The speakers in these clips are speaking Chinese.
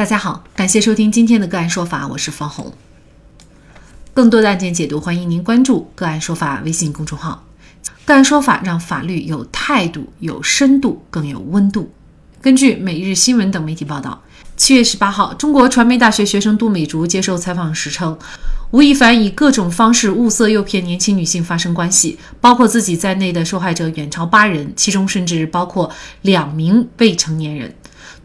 大家好，感谢收听今天的个案说法，我是方红。更多的案件解读，欢迎您关注“个案说法”微信公众号。个案说法让法律有态度、有深度、更有温度。根据每日新闻等媒体报道，七月十八号，中国传媒大学学生杜美竹接受采访时称，吴亦凡以各种方式物色、诱骗年轻女性发生关系，包括自己在内的受害者远超八人，其中甚至包括两名未成年人。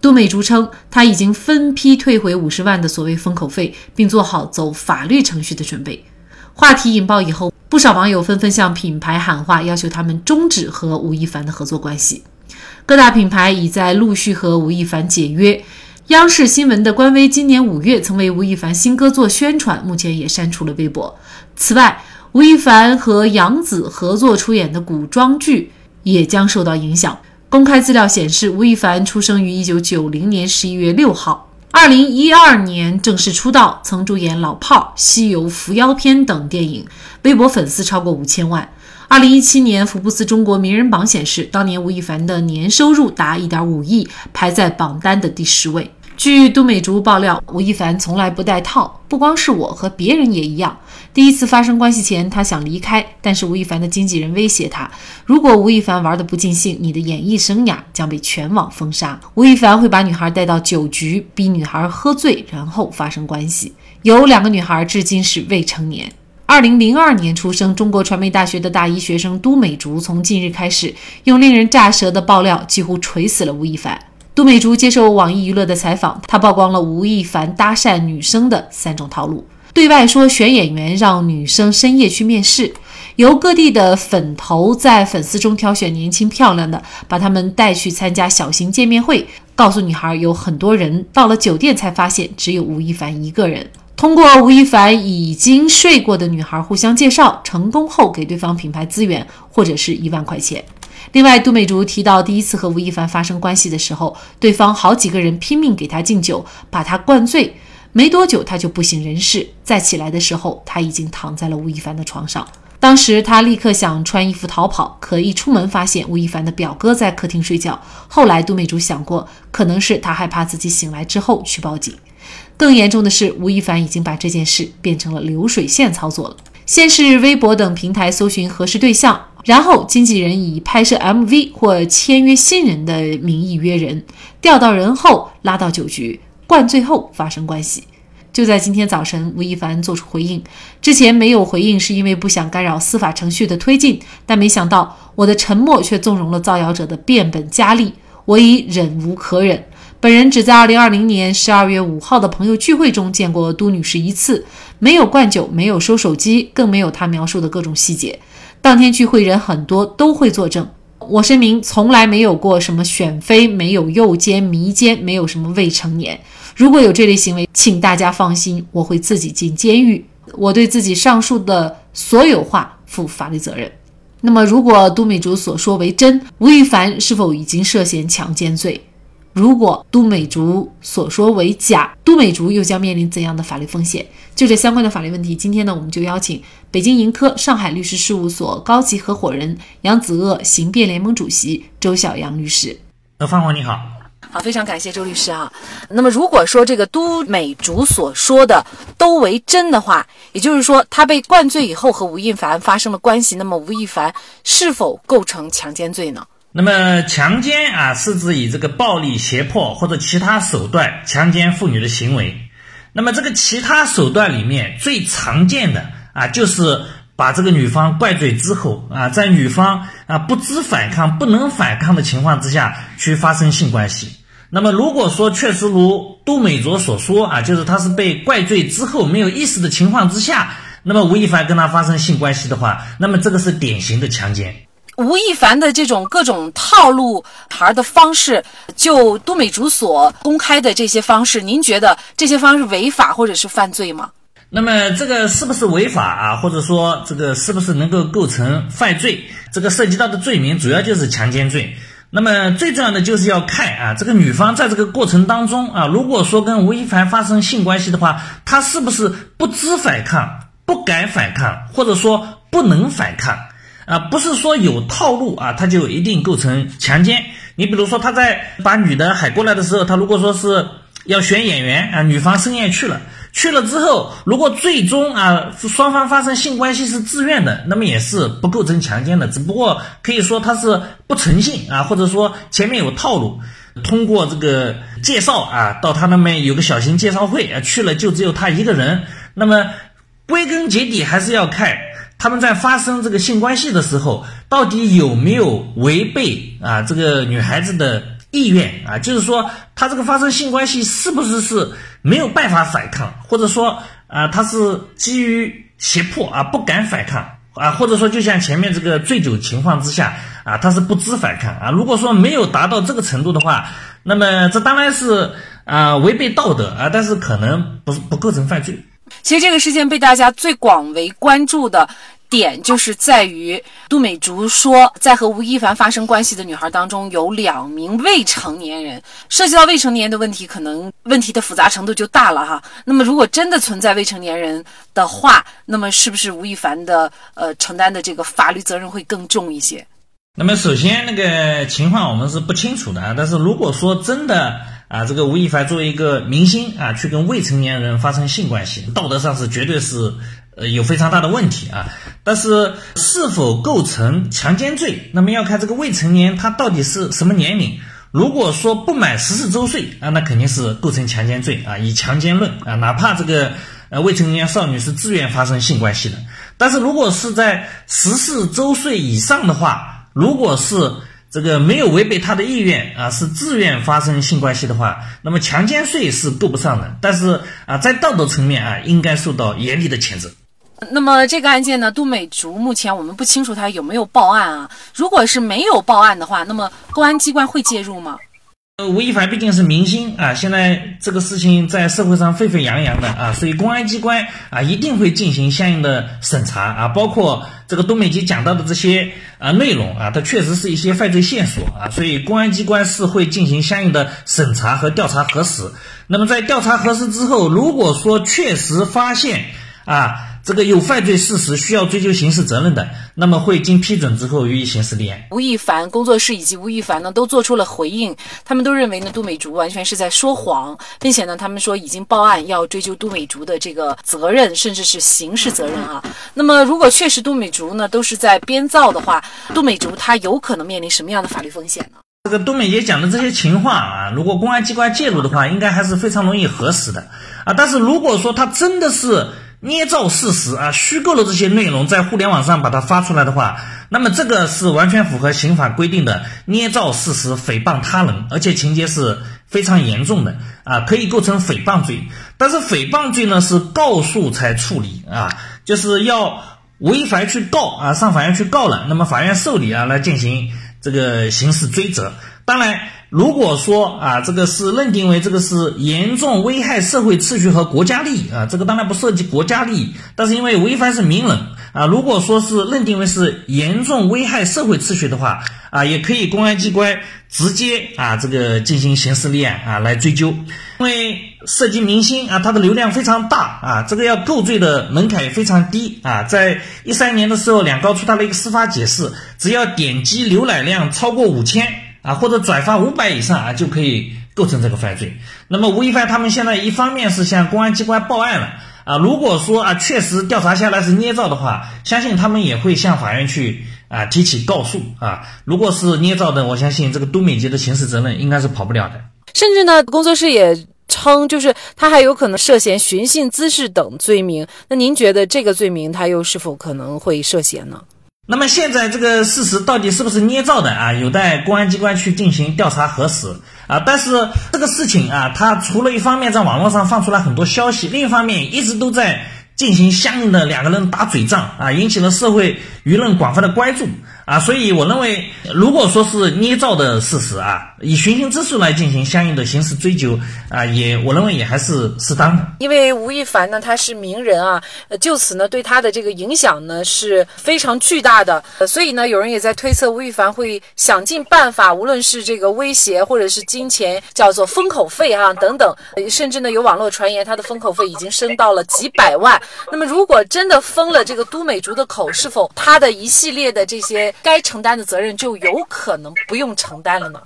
杜美竹称，他已经分批退回五十万的所谓封口费，并做好走法律程序的准备。话题引爆以后，不少网友纷纷向品牌喊话，要求他们终止和吴亦凡的合作关系。各大品牌已在陆续和吴亦凡解约。央视新闻的官微今年五月曾为吴亦凡新歌做宣传，目前也删除了微博。此外，吴亦凡和杨紫合作出演的古装剧也将受到影响。公开资料显示，吴亦凡出生于一九九零年十一月六号，二零一二年正式出道，曾主演《老炮儿》《西游伏妖篇》等电影，微博粉丝超过五千万。二零一七年，福布斯中国名人榜显示，当年吴亦凡的年收入达一点五亿，排在榜单的第十位。据都美竹爆料，吴亦凡从来不带套，不光是我和别人也一样。第一次发生关系前，他想离开，但是吴亦凡的经纪人威胁他，如果吴亦凡玩的不尽兴，你的演艺生涯将被全网封杀。吴亦凡会把女孩带到酒局，逼女孩喝醉，然后发生关系。有两个女孩至今是未成年。二零零二年出生，中国传媒大学的大一学生都美竹，从近日开始，用令人炸舌的爆料，几乎锤死了吴亦凡。杜美竹接受网易娱乐的采访，她曝光了吴亦凡搭讪女生的三种套路：对外说选演员，让女生深夜去面试；由各地的粉头在粉丝中挑选年轻漂亮的，把他们带去参加小型见面会，告诉女孩有很多人，到了酒店才发现只有吴亦凡一个人。通过吴亦凡已经睡过的女孩互相介绍，成功后给对方品牌资源或者是一万块钱。另外，杜美竹提到，第一次和吴亦凡发生关系的时候，对方好几个人拼命给他敬酒，把他灌醉。没多久，他就不省人事。再起来的时候，他已经躺在了吴亦凡的床上。当时他立刻想穿衣服逃跑，可一出门发现吴亦凡的表哥在客厅睡觉。后来，杜美竹想过，可能是他害怕自己醒来之后去报警。更严重的是，吴亦凡已经把这件事变成了流水线操作了。先是微博等平台搜寻合适对象。然后，经纪人以拍摄 MV 或签约新人的名义约人，钓到人后拉到酒局，灌醉后发生关系。就在今天早晨，吴亦凡做出回应，之前没有回应是因为不想干扰司法程序的推进，但没想到我的沉默却纵容了造谣者的变本加厉，我已忍无可忍。本人只在2020年12月5号的朋友聚会中见过都女士一次，没有灌酒，没有收手机，更没有她描述的各种细节。当天聚会人很多，都会作证。我声明，从来没有过什么选妃，没有诱奸、迷奸，没有什么未成年。如果有这类行为，请大家放心，我会自己进监狱。我对自己上述的所有话负法律责任。那么，如果都美竹所说为真，吴亦凡是否已经涉嫌强奸罪？如果都美竹所说为假，都美竹又将面临怎样的法律风险？就这相关的法律问题，今天呢，我们就邀请北京盈科上海律师事务所高级合伙人、杨子鳄刑辩联盟主席周晓阳律师。呃，方华你好，好，非常感谢周律师啊。那么，如果说这个都美竹所说的都为真的话，也就是说他被灌醉以后和吴亦凡发生了关系，那么吴亦凡是否构成强奸罪呢？那么强奸啊，是指以这个暴力、胁迫或者其他手段强奸妇女的行为。那么这个其他手段里面最常见的啊，就是把这个女方灌醉之后啊，在女方啊不知反抗、不能反抗的情况之下去发生性关系。那么如果说确实如杜美卓所说啊，就是他是被灌醉之后没有意识的情况之下，那么吴亦凡跟她发生性关系的话，那么这个是典型的强奸。吴亦凡的这种各种套路牌的方式，就都美竹所公开的这些方式，您觉得这些方式违法或者是犯罪吗？那么这个是不是违法啊？或者说这个是不是能够构成犯罪？这个涉及到的罪名主要就是强奸罪。那么最重要的就是要看啊，这个女方在这个过程当中啊，如果说跟吴亦凡发生性关系的话，她是不是不知反抗、不敢反抗，或者说不能反抗？啊，不是说有套路啊，他就一定构成强奸。你比如说，他在把女的喊过来的时候，他如果说是要选演员啊，女方申燕去了，去了之后，如果最终啊双方发生性关系是自愿的，那么也是不构成强奸的，只不过可以说他是不诚信啊，或者说前面有套路，通过这个介绍啊，到他那边有个小型介绍会啊，去了就只有他一个人，那么归根结底还是要看他们在发生这个性关系的时候，到底有没有违背啊这个女孩子的。意愿啊，就是说他这个发生性关系是不是是没有办法反抗，或者说啊他是基于胁迫啊不敢反抗啊，或者说就像前面这个醉酒情况之下啊他是不知反抗啊。如果说没有达到这个程度的话，那么这当然是啊违背道德啊，但是可能不不构成犯罪。其实这个事件被大家最广为关注的。点就是在于杜美竹说，在和吴亦凡发生关系的女孩当中有两名未成年人，涉及到未成年的问题，可能问题的复杂程度就大了哈。那么如果真的存在未成年人的话，那么是不是吴亦凡的呃承担的这个法律责任会更重一些？那么首先那个情况我们是不清楚的，但是如果说真的啊，这个吴亦凡作为一个明星啊，去跟未成年人发生性关系，道德上是绝对是。呃，有非常大的问题啊，但是是否构成强奸罪，那么要看这个未成年他到底是什么年龄。如果说不满十四周岁啊，那肯定是构成强奸罪啊，以强奸论啊，哪怕这个呃未成年少女是自愿发生性关系的。但是如果是在十四周岁以上的话，如果是这个没有违背他的意愿啊，是自愿发生性关系的话，那么强奸罪是够不上的。但是啊，在道德层面啊，应该受到严厉的谴责。那么这个案件呢，杜美竹目前我们不清楚她有没有报案啊。如果是没有报案的话，那么公安机关会介入吗？呃，吴亦凡毕竟是明星啊，现在这个事情在社会上沸沸扬扬的啊，所以公安机关啊一定会进行相应的审查啊，包括这个东美吉讲到的这些啊内容啊，它确实是一些犯罪线索啊，所以公安机关是会进行相应的审查和调查核实。那么在调查核实之后，如果说确实发现啊。这个有犯罪事实需要追究刑事责任的，那么会经批准之后予以刑事立案。吴亦凡工作室以及吴亦凡呢都做出了回应，他们都认为呢杜美竹完全是在说谎，并且呢他们说已经报案要追究杜美竹的这个责任，甚至是刑事责任啊。那么如果确实杜美竹呢都是在编造的话，杜美竹她有可能面临什么样的法律风险呢？这个杜美杰讲的这些情况啊，如果公安机关介入的话，应该还是非常容易核实的啊。但是如果说他真的是。捏造事实啊，虚构了这些内容，在互联网上把它发出来的话，那么这个是完全符合刑法规定的捏造事实、诽谤他人，而且情节是非常严重的啊，可以构成诽谤罪。但是诽谤罪呢是告诉才处理啊，就是要吴亦凡去告啊，上法院去告了，那么法院受理啊来进行这个刑事追责。当然。如果说啊，这个是认定为这个是严重危害社会秩序和国家利益啊，这个当然不涉及国家利益，但是因为吴亦凡是名人啊，如果说是认定为是严重危害社会秩序的话啊，也可以公安机关直接啊这个进行刑事立案啊来追究，因为涉及明星啊，他的流量非常大啊，这个要构罪的门槛也非常低啊，在一三年的时候，两高出台了一个司法解释，只要点击浏览量超过五千。啊，或者转发五百以上啊，就可以构成这个犯罪。那么吴亦凡他们现在一方面是向公安机关报案了啊，如果说啊确实调查下来是捏造的话，相信他们也会向法院去啊提起告诉啊。如果是捏造的，我相信这个都美杰的刑事责任应该是跑不了的。甚至呢，工作室也称，就是他还有可能涉嫌寻衅滋事等罪名。那您觉得这个罪名他又是否可能会涉嫌呢？那么现在这个事实到底是不是捏造的啊？有待公安机关去进行调查核实啊。但是这个事情啊，它除了一方面在网络上放出来很多消息，另一方面一直都在进行相应的两个人打嘴仗啊，引起了社会舆论广泛的关注。啊，所以我认为，如果说是捏造的事实啊，以寻衅滋事来进行相应的刑事追究啊，也我认为也还是适当的。因为吴亦凡呢，他是名人啊，就此呢，对他的这个影响呢是非常巨大的。所以呢，有人也在推测，吴亦凡会想尽办法，无论是这个威胁或者是金钱，叫做封口费啊等等，甚至呢有网络传言，他的封口费已经升到了几百万。那么如果真的封了这个都美竹的口，是否他的一系列的这些？该承担的责任就有可能不用承担了呢。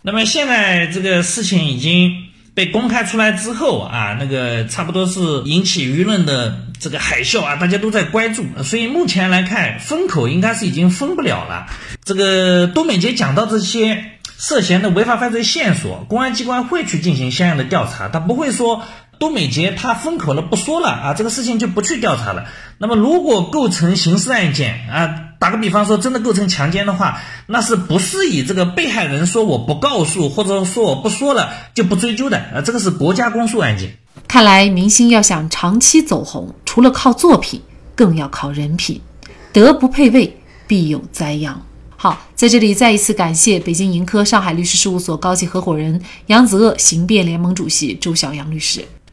那么现在这个事情已经被公开出来之后啊，那个差不多是引起舆论的这个海啸啊，大家都在关注。所以目前来看，封口应该是已经封不了了。这个多美杰讲到这些涉嫌的违法犯罪线索，公安机关会去进行相应的调查，他不会说多美杰他封口了不说了啊，这个事情就不去调查了。那么如果构成刑事案件啊。打个比方说，真的构成强奸的话，那是不是以这个被害人说我不告诉，或者说我不说了就不追究的？呃，这个是国家公诉案件。看来明星要想长期走红，除了靠作品，更要靠人品。德不配位，必有灾殃。好，在这里再一次感谢北京盈科上海律师事务所高级合伙人杨子鳄刑辩联盟主席周小阳律师。